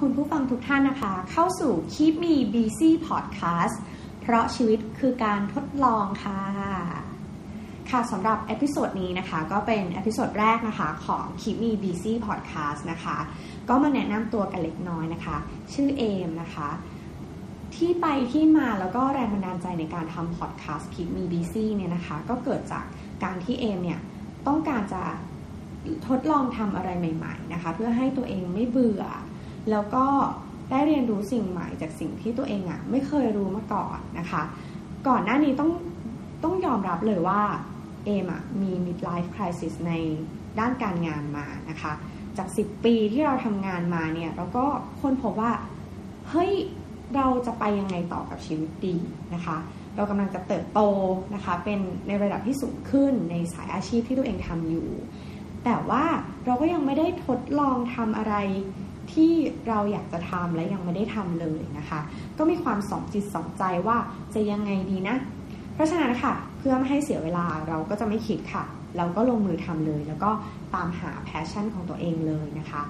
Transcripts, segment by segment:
คุณผู้ฟังทุกท่านนะคะ เข้าสู่ Keep Me Busy Podcast เพราะชีวิตคือการทดลองค่ะ ค่ะสำหรับ episode นี้นะคะ ก็เป็น episode แรกนะคะของ Keep Me Busy Podcast นะคะ ก็มาแนะนำตัวกันเล็กน้อยนะคะ ชื่อเอมนะคะ ที่ไปที่มาแล้วก็แรงบันดาลใจในการทำพอดแคสต์ Keep Me Busy เนี่ยนะคะ ก็เกิดจากการที่เอมเนี่ยต้องการจะทดลองทำอะไรใหม่ ๆ นะคะ เพื่อให้ตัวเองไม่เบื่อ แล้วก็ได้เรียนรู้สิ่งใหม่จากสิ่งที่ตัวเองอะ่ะไม่เคยรู้มาก่อนนะคะ ก่อนหน้านี้ต้องต้องยอมรับเลยว่าเอมอะมี midlife crisis ในด้านการงานมานะคะ จาก 10 ปีที่เราทำงานมาเนี่ยเราก็ค้นพบว่าเฮ้ยเราจะไปยังไงต่อกับชีวิตดีนะคะ เรากำลังจะเติบโตนะคะ เป็นในระดับที่สูงขึ้นในสายอาชีพที่ตัวเองทำอยู่ แต่ว่าเราก็ยังไม่ได้ทดลองทำอะไร ที่เราอยากจะทำและยังไม่ได้ทำเลยนะคะ ก็มีความสองจิตสองใจว่าจะยังไงดีนะ เพราะฉะนั้นค่ะ เพื่อไม่ให้เสียเวลาเราก็จะไม่คิดค่ะ เราก็ลงมือทำเลย แล้วก็ตามหา passion ของตัวเองเลยนะคะ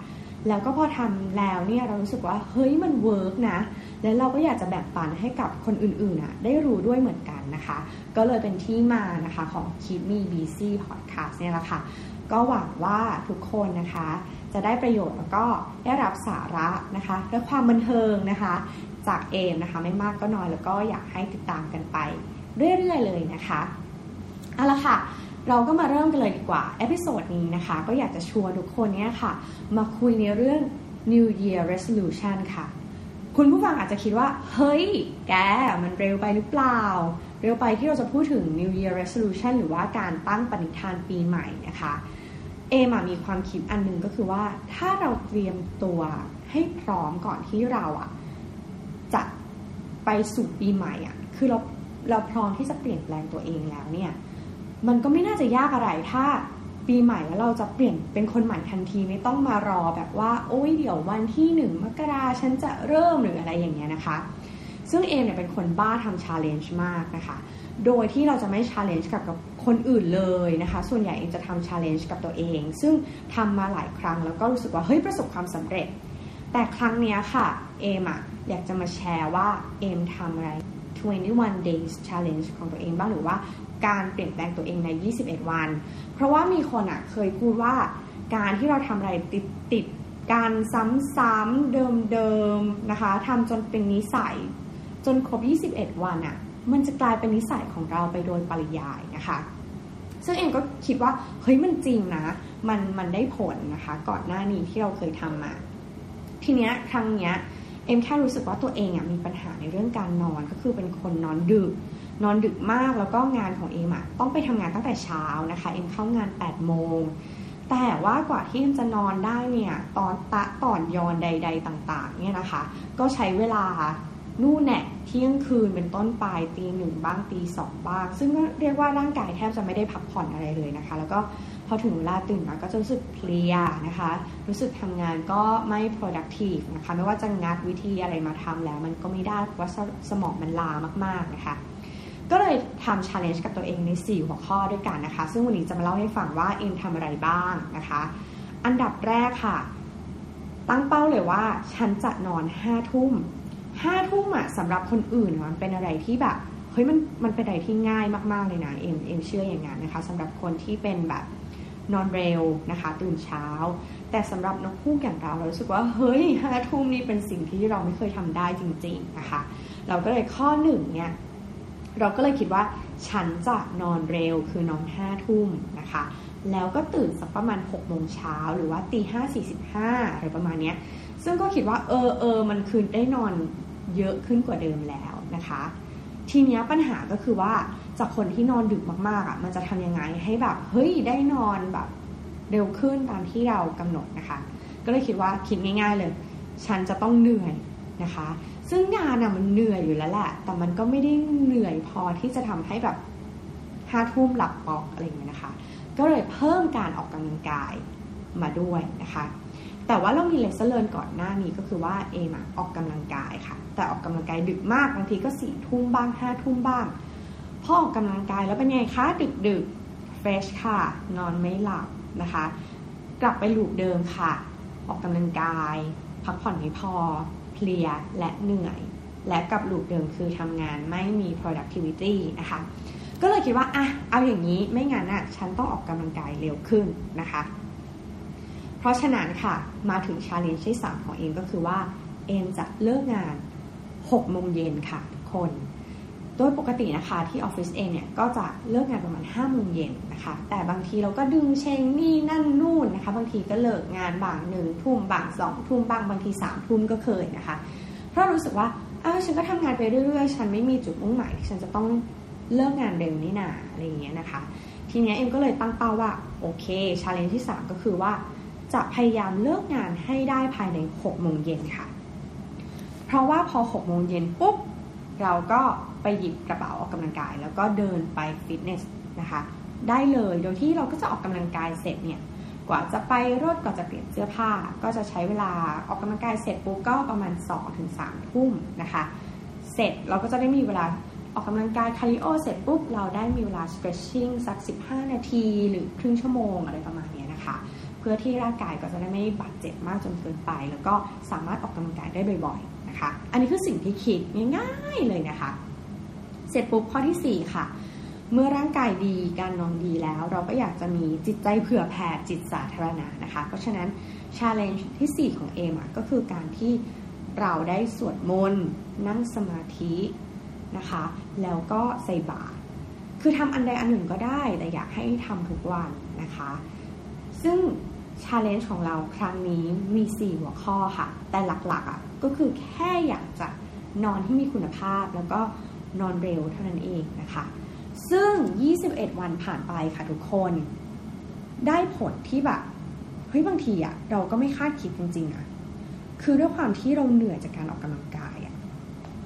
แล้วก็พอทำแล้วเนี่ยเรารู้สึกว่าเฮ้ยมัน work นะ แล้วเราก็อยากจะแบ่งปันให้กับคนอื่นๆอะได้รู้ด้วยเหมือนกันนะคะ ก็เลยเป็นที่มานะคะของ Keep Me Busy Podcast เนี่ยแหละค่ะ ก็หวังว่าทุกคนนะคะ จะได้ประโยชน์แล้วก็ได้รับสาระนะคะและความบันเทิงนะคะ จากเอมนะคะไม่มากก็น้อยแล้วก็อยากให้ติดตามกันไป เรื่อยๆเลยนะคะเอาละค่ะเราก็มาเริ่มกันเลยดีกว่า episode นี้นะคะ ก็อยากจะชวนทุกคนเนี่ยค่ะ มาคุยในเรื่อง New Year Resolution ค่ะ คุณผู้ฟังอาจจะคิดว่า เฮ้ย แก มันเร็วไปหรือเปล่า เร็วไปที่เราจะพูดถึง New Year Resolution หรือว่าการตั้งปณิธานปีใหม่นะคะเอมมีความคิดอันหนึงก็คือว่าถ้าเราเตรียมตัวให้พร้อมก่อนที่เราอะจะไปสู่ปีใหม่อะคือเราเราพร้อมที่จะเปลี่ยนแปลงตัวเองแล้วเนี่ยมันก็ไม่น่าจะยากอะไรถ้าปีใหม่แล้วเราจะเปลี่ยนเป็นคนใหม่ทันทีไม่ต้องมารอแบบว่า โอ้ยเดี๋ยววันที่หนึ่งมกราฉันจะเริ่มหรืออะไรอย่างเงี้ยนะคะ ซึ่งเอมเนี่ยเป็นคนบ้าทำ challenge มากนะคะ โดยที่เราจะไม่ challenge กับกับคนอื่นเลยนะคะ ส่วนใหญ่เอมจะทำ challenge กับตัวเอง ซึ่งทำมาหลายครั้งแล้วก็รู้สึกว่าเฮ้ยประสบความสำเร็จ แต่ครั้งนี้ค่ะเอมอะอยากจะมาแชร์ว่าเอมทำอะไร 21 days challenge ของตัวเองบ้างหรือว่าการเปลี่ยนแปลงตัวเองใน 21 วัน เพราะว่ามีคนอะเคยพูดว่าการที่เราทำอะไรติดติดการซ้ำๆเดิมๆนะคะทำจนเป็นนิสัย จนครบ 21 วันอะมันจะกลายเป็นนิสัยของเราไปโดยปริยายนะคะ ซึ่งเองก็คิดว่าเฮ้ยมันจริงนะ มันมันได้ผลนะคะ ก่อนหน้านี้ที่เราเคยทำมา ทีเนี้ยครั้งเนี้ยเอ็มแค่รู้สึกว่าตัวเองอะมีปัญหาในเรื่องการนอนก็คือเป็นคนนอนดึก นอนดึกมากแล้วก็งานของเอ็มอะต้องไปทำงานตั้งแต่เช้านะคะเอ็มเข้างาน8โมงแต่ว่ากว่าที่เอ็มจะนอนได้เนี่ยตอนตะก่อนยอนใด ๆ ต่าง ๆ เนี่ยนะคะ ก็ใช้เวลา นู่นแน่เที่ยงคืนเป็นต้นไปตีหนึ่งบ้างตีสองบ้าง ซึ่งก็เรียกว่าร่างกายแทบจะไม่ได้พักผ่อนอะไรเลยนะคะ แล้วก็พอถึงเวลาตื่นมาก็จะรู้สึกเพลียนะคะ รู้สึกทำงานก็ไม่ productive นะคะ ไม่ว่าจะงัดวิธีอะไรมาทำแล้ว มันก็ไม่ได้เพราะว่าสมองมันลามากๆนะคะ ก็เลยทำ challenge กับตัวเองใน 4 หัวข้อด้วยกันนะคะ ซึ่งวันนี้จะมาเล่าให้ฟังว่าเอ็มทำอะไรบ้างนะคะ อันดับแรกค่ะ ตั้งเป้าเลยว่าฉันจะนอน5ทุ่ม 5ทุ่มอะสำหรับคนอื่นมันเป็นอะไรที่แบบเฮ้ยมันมันเป็นอะไรที่ง่ายมากๆเลยนะเอ็มเอ็มเชื่ออย่างนั้นนะคะสำหรับคนที่เป็นแบบนอนเร็วนะคะ ตื่นเช้า แต่สำหรับนกคู่อย่างเราเรารู้สึกว่าเฮ้ยห้าทุ่มนี่เป็นสิ่งที่เราไม่เคยทำได้จริงๆนะคะเราก็เลยข้อหนึ่งเนี่ยเราก็เลยคิดว่าฉันจะนอนเร็วคือนอนห้าทุ่มนะคะ แล้วก็ตื่นสักประมาณ6กโมงเช้าหรือว่าตีห้าสี่สิบห้าอะไรประมาณนี้ซึ่งก็คิดว่าเออเออมันคืนได้นอน เยอะขึ้นกว่าเดิมแล้วนะคะ ทีนี้ปัญหาก็คือว่าจากคนที่นอนดึกมากๆอะมันจะทำยังไงให้แบบเฮ้ยได้นอนแบบเร็วขึ้นตามที่เรากำหนดนะคะ ก็เลยคิดว่าคิดง่าย ๆเลย ฉันจะต้องเหนื่อยนะคะ ซึ่งงานอะมันเหนื่อยอยู่แล้วแหละแต่มันก็ไม่ได้เหนื่อยพอที่จะทำให้แบบห้าทุ่มหลับปอกอะไรอย่างเงี้ยนะคะ ก็เลยเพิ่มการออกกำลังกายมาด้วยนะคะ แต่ว่าเรามี lesson learned ก่อนหน้านี้ก็คือว่าเอมออกกำลังกายค่ะ แต่ออกกำลังกายดึกมากบางทีก็สี่ทุ่มบ้างห้าทุ่มบ้างพอออกกำลังกายแล้วเป็นไงคะดึกดึก fresh ค่ะ นอนไม่หลับนะคะ กลับไป loop เดิมค่ะ ออกกำลังกาย พักผ่อนไม่พอเพลียและเหนื่อย และกลับ loop เดิมคือทำงานไม่มี productivity นะคะก็เลยคิดว่าอะเอาอย่างนี้ไม่งั้นอะฉันต้องออกกำลังกายเร็วขึ้นนะคะ เพราะฉะนั้นค่ะมาถึงชาเลนจ์ที่ 3 ของเอมก็คือว่าเอมจะเลิกงาน6โมงเย็นค่ะทุกคน โดยปกตินะคะที่ออฟฟิศเองเนี่ยก็จะเลิกงานประมาณ5โมงเย็นนะคะ แต่บางทีเราก็ดึงเชงนี่นั่นนู่นนะคะ บางทีก็เลิกงานบางหนึ่งทุ่มบางสองทุ่มบางบางทีสามทุ่มก็เคยนะคะ เพราะรู้สึกว่าอ้าวฉันก็ทำงานไปเรื่อยๆ ฉันไม่มีจุดมุ่งหมายที่ฉันจะต้องเลิกงานเร็วนี่นาอะไรอย่างเงี้ยนะคะ ทีนี้เอมก็เลยตั้งเป้าว่าโอเค challenge ที่ 3 ก็คือว่า จะพยายามเลิกงานให้ได้ภายใน6โมงเย็นค่ะ เพราะว่าพอ6โมงเย็นปุ๊บเราก็ไปหยิบกระเป๋าออกกำลังกาย แล้วก็เดินไปฟิตเนสนะคะ ได้เลยโดยที่เราก็จะออกกำลังกายเสร็จเนี่ยกว่าจะไปรถกว่าจะเปลี่ยนเสื้อผ้า ก็จะใช้เวลาออกกำลังกายเสร็จปุ๊บก็ประมาณ 2-3ถึงทุ่มนะคะ เสร็จเราก็จะได้มีเวลาออกกำลังกาย cardio เสร็จปุ๊บเราได้มีเวลา stretching สัก 15 นาทีหรือครึ่งชั่วโมงอะไรประมาณนี้นะคะ เพื่อที่ร่างกายก็จะได้ไม่บาดเจ็บมากจนเกินไป แล้วก็สามารถออกกำลังกายได้บ่อยๆนะคะ อันนี้คือสิ่งที่คิดง่ายๆเลยนะคะ เสร็จปุ๊บข้อที่ 4 ค่ะ เมื่อร่างกายดีการนอนดีแล้ว เราก็อยากจะมีจิตใจเผื่อแผ่จิตสาธารณะนะคะ เพราะฉะนั้น challenge ที่ 4 ของเอมก็คือการที่เราได้สวดมนต์นั่งสมาธินะคะ แล้วก็ใส่บาตรคือทำอันใดอันหนึ่งก็ได้ แต่อยากให้ทำทุกวันนะคะ ซึ่ง challenge ของเราครั้งนี้มี 4 หัวข้อค่ะ แต่หลักๆอะก็คือแค่อยากจะนอนที่มีคุณภาพแล้วก็นอนเร็วเท่านั้นเองนะคะ ซึ่ง 21 วันผ่านไปค่ะทุกคน ได้ผลที่แบบเฮ้ยบางทีอะเราก็ไม่คาดคิดจริงๆอะคือด้วยความที่เราเหนื่อยจากการออกกำลังกายอะ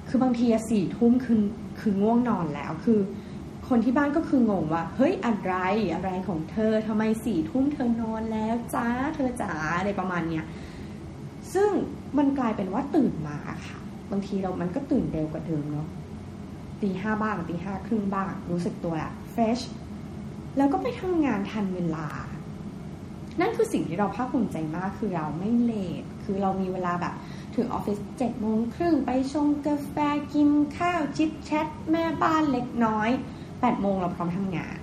คือบางทีสี่ทุ่มคือคือง่วงนอนแล้วคือ คนที่บ้านก็คืองงว่า เฮ้ยอะไรอะไรของเธอทำไมสี่ทุ่มเธอนอนแล้วจ้าเธอจ๋าอะไรประมาณเนี้ยซึ่งมันกลายเป็นว่าตื่นมาค่ะ บางทีเรามันก็ตื่นเร็วกว่าเดิมเนาะตีห้าบ้างตีห้าครึ่งบ้าง รู้สึกตัวละเฟชแล้วก็ไปทำงานทันเวลา นั่นคือสิ่งที่เราภาคภูมิใจมากคือเราไม่เลทคือเรามีเวลาแบบถึงออฟฟิศเจ็ดโมงครึ่งไปชงกาแฟกินข้าว จิบแชทแม่บ้านเล็กน้อย แปดโมงเราพร้อมทำงาน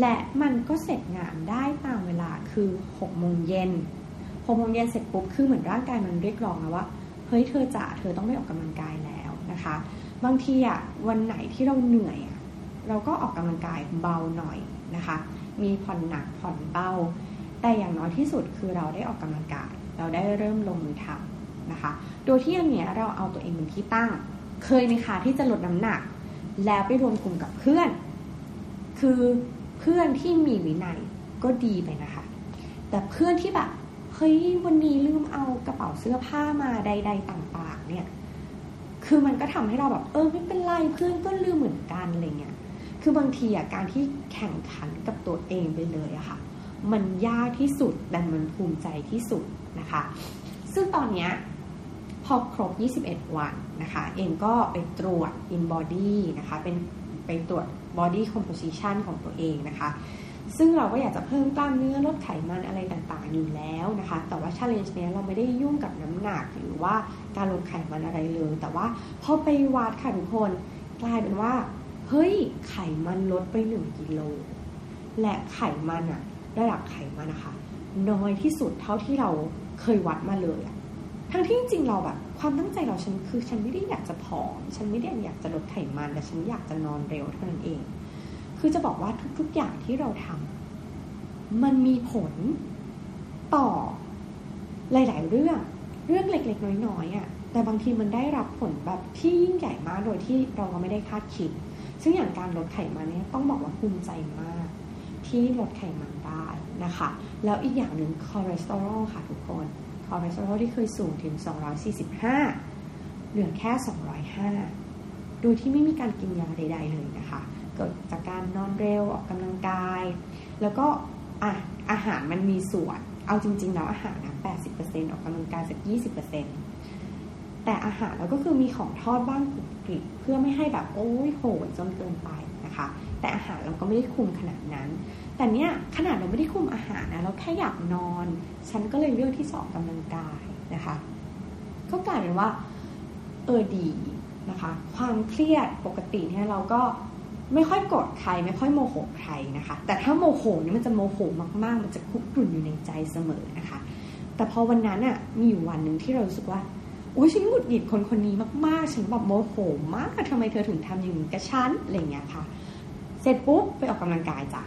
และมันก็เสร็จงานได้ตามเวลาคือหกโมงเย็นหกโมงเย็นเสร็จปุ๊บคือเหมือนร่างกายมันเรียกร้องแล้วว่าเฮ้ยเธอจ๋าเธอต้องไปออกกำลังกายแล้วนะคะ บางทีอะวันไหนที่เราเหนื่อยอะเราก็ออกกำลังกายเบาหน่อยนะคะ มีผ่อนหนักผ่อนเบาแต่อย่างน้อยที่สุดคือเราได้ออกกำลังกาย เราได้เริ่มลงมือทำนะคะ โดยที่อันเนี้ยเราเอาตัวเองเป็นที่ตั้ง เคยไหมคะที่จะลดน้ำหนัก แล้วไปรวมกลุ่มกับเพื่อน คือเพื่อนที่มีวินัยก็ดีไปนะคะ แต่เพื่อนที่แบบเฮ้ยวันนี้ลืมเอากระเป๋าเสื้อผ้ามาใด ๆ ต่าง ๆ เนี่ย คือมันก็ทำให้เราแบบเออไม่เป็นไรเพื่อนก็ลืมเหมือนกันอะไรเงี้ย คือบางทีอะการที่แข่งขันกับตัวเองไปเลยอะค่ะ มันยากที่สุดแต่มันภูมิใจที่สุดนะคะ ซึ่งตอนเนี้ย อครบ 21 วันนะคะเองก็ไปตรวจ in body นะคะเป็นไปตรวจ body composition ของตัวเองนะคะ ซึ่งเราก็อยากจะเพิ่มกล้ามเนื้อลดไขมันอะไรต่างๆ อยู่แล้วนะคะ แต่ว่า challenge เนี้ยเราไม่ได้ยุ่งกับน้ำหนักหรือว่าการลดไขมันอะไรเลย แต่ว่าพอไปวัดค่ะทุกคนกลายเป็นว่า เฮ้ยไขมันลดไป 1กิโลและไขมันอะระดับไขมันนะคะ น้อยที่สุดเท่าที่เราเคยวัดมาเลยอะ ทั้งที่จริงๆเราแบบ ความตั้งใจเราฉันคือฉันไม่ได้อยากจะผอม ฉันไม่ได้อยากจะลดไขมันแต่ฉันอยากจะนอนเร็วเท่านั้นเอง คือจะบอกว่าทุกๆอย่างที่เราทำมันมีผลต่อหลายๆเรื่องเรื่องเล็กๆ น้อยๆอะแต่บางทีมันได้รับผลแบบที่ยิ่งใหญ่มากโดยที่เราก็ไม่ได้คาดคิด ซึ่งอย่างการลดไขมันเนี่ยต้องบอกว่าภูมิใจมาก ที่ลดไขมันได้นะคะ แล้วอีกอย่างหนึ่งคอเลสเตอรอลค่ะทุกคน คอเลสเตอรอลที่เคยสูงถึง 245 เหลือแค่ 205 โดยที่ไม่มีการกินยาใด ๆ เลยนะคะ เกิดจากการนอนเร็วออกกำลังกาย แล้วก็อะอาหารมันมีส่วน เอาจริง ๆ แล้วอาหารนะ80%ออกกำลังกายสัก20%แต่อาหารเราก็คือมีของทอดบ้างกรุบกริบเพื่อไม่ให้แบบโอ้ยโหดจนเกินไป แต่อาหารเราก็ไม่ได้คุมขนาดนั้น แต่เนี้ยขนาดเราไม่ได้คุมอาหารนะเราแค่อยากนอน ฉันก็เลยเลือกที่จะออกำลังกายนะคะ ก็กลายเป็นว่าเออดีนะคะ ความเครียดปกติเนี่ยเราก็ไม่ค่อยโกรธใครไม่ค่อยโมโหใครนะคะ แต่ถ้าโมโหนี่มันจะโมโหมากๆ มันจะคุกรุ่นอยู่ในใจเสมอนะคะ แต่พอวันนั้นอะมีอยู่วันหนึ่งที่เรารู้สึกว่าอุ้ยฉันหงุดหงิดคนคนนี้มากๆ ฉันแบบโมโหมากทำไมเธอถึงทำอย่างนี้กับฉันอะไรเงี้ยค่ะ เสร็จปุ๊บไปออกกำลังกายจ้ะ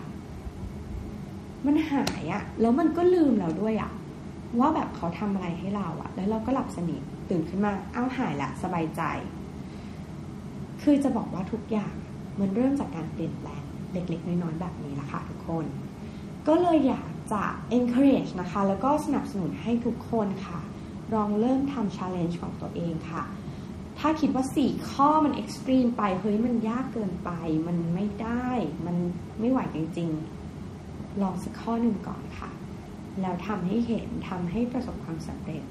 มันหายอะแล้วมันก็ลืมเราด้วยอะว่าแบบเขาทำอะไรให้เราอะแล้วเราก็หลับสนิทตื่นขึ้นมาเอ้าหายละสบายใจ คือจะบอกว่าทุกอย่างมันเริ่มจากการเปลี่ยนแปลงเล็กๆ น้อยๆแบบนี้ละค่ะทุกคน ก็เลยอยากจะ encourage นะคะ แล้วก็สนับสนุนให้ทุกคนค่ะลองเริ่มทำ challenge ของตัวเองค่ะ ถ้าคิดว่า 4 ข้อมัน extreme ไปเฮ้ยมันยากเกินไป มันไม่ได้ มันไม่ไหวจริง ๆ ลองสักข้อหนึ่งก่อนค่ะ แล้วทำให้เห็นทำให้ประสบความสำเร็จ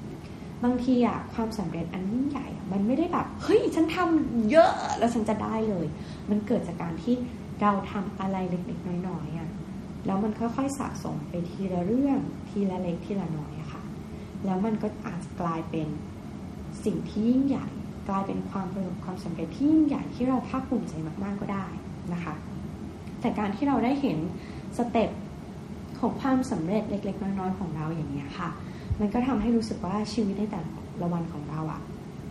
บางทีอะความสำเร็จอันยิ่งใหญ่อะมันไม่ได้แบบเฮ้ยฉันทำเยอะแล้วฉันจะได้เลย มันเกิดจากการที่เราทำอะไรเล็กๆน้อยๆอะแล้วมันค่อยๆสะสมไปทีละเรื่องทีละเล็กทีละน้อยอะค่ะ แล้วมันก็อาจจะกลายเป็นสิ่งที่ยิ่งใหญ่ กลายเป็นความประสบความสำเร็จที่ยิ่งใหญ่ที่เราภาคภูมิใจมากๆก็ได้นะคะ แต่การที่เราได้เห็นสเต็ปของความสำเร็จเล็ก ๆ น้อยๆของเราอย่างนี้ค่ะ มันก็ทำให้รู้สึกว่าชีวิตในแต่ละวันของเราอะ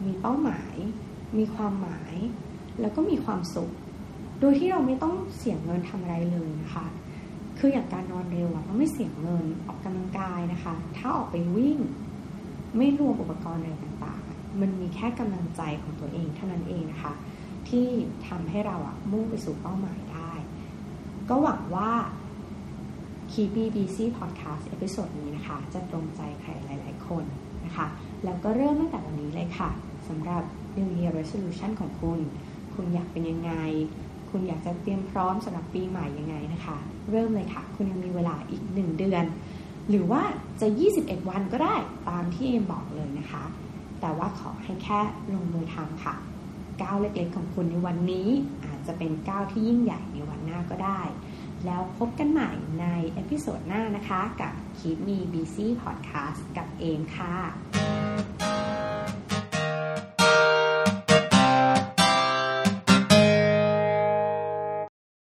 มีเป้าหมาย มีความหมาย แล้วก็มีความสุข โดยที่เราไม่ต้องเสี่ยงเงินทำอะไรเลยนะคะคืออย่างการนอนเร็วอะเราไม่เสี่ยงเงินออกกำลังกายนะคะ ถ้าออกไปวิ่ง ไม่รวมอุปกรณ์อะไรต่างๆ มันมีแค่กำลังใจของตัวเองเท่านั้นเองนะคะ ที่ทำให้เราอะมุ่งไปสู่เป้าหมายได้ ก็หวังว่า Keep Me Busy Podcast เอพิโซดนี้นะคะ จะตรงใจใครหลาย ๆ คนนะคะ แล้วก็เริ่มตั้งแต่วันนี้เลยค่ะสำหรับ New Year Resolution ของคุณ คุณอยากเป็นยังไง คุณอยากจะเตรียมพร้อมสำหรับปีใหม่ยังไงนะคะ เริ่มเลยค่ะ คุณยังมีเวลาอีก 1 เดือน หรือว่าจะ 21 วันก็ได้ตามที่เอมบอกเลยนะคะ แต่ว่าขอให้แค่ลงมือทำค่ะ ก้าวเล็กๆของคุณในวันนี้ อาจจะเป็นก้าวที่ยิ่งใหญ่ในวันหน้าก็ได้ แล้วพบกันใหม่ใน episode หน้านะคะ กับ Keep Me Busy Podcast กับเอมค่ะ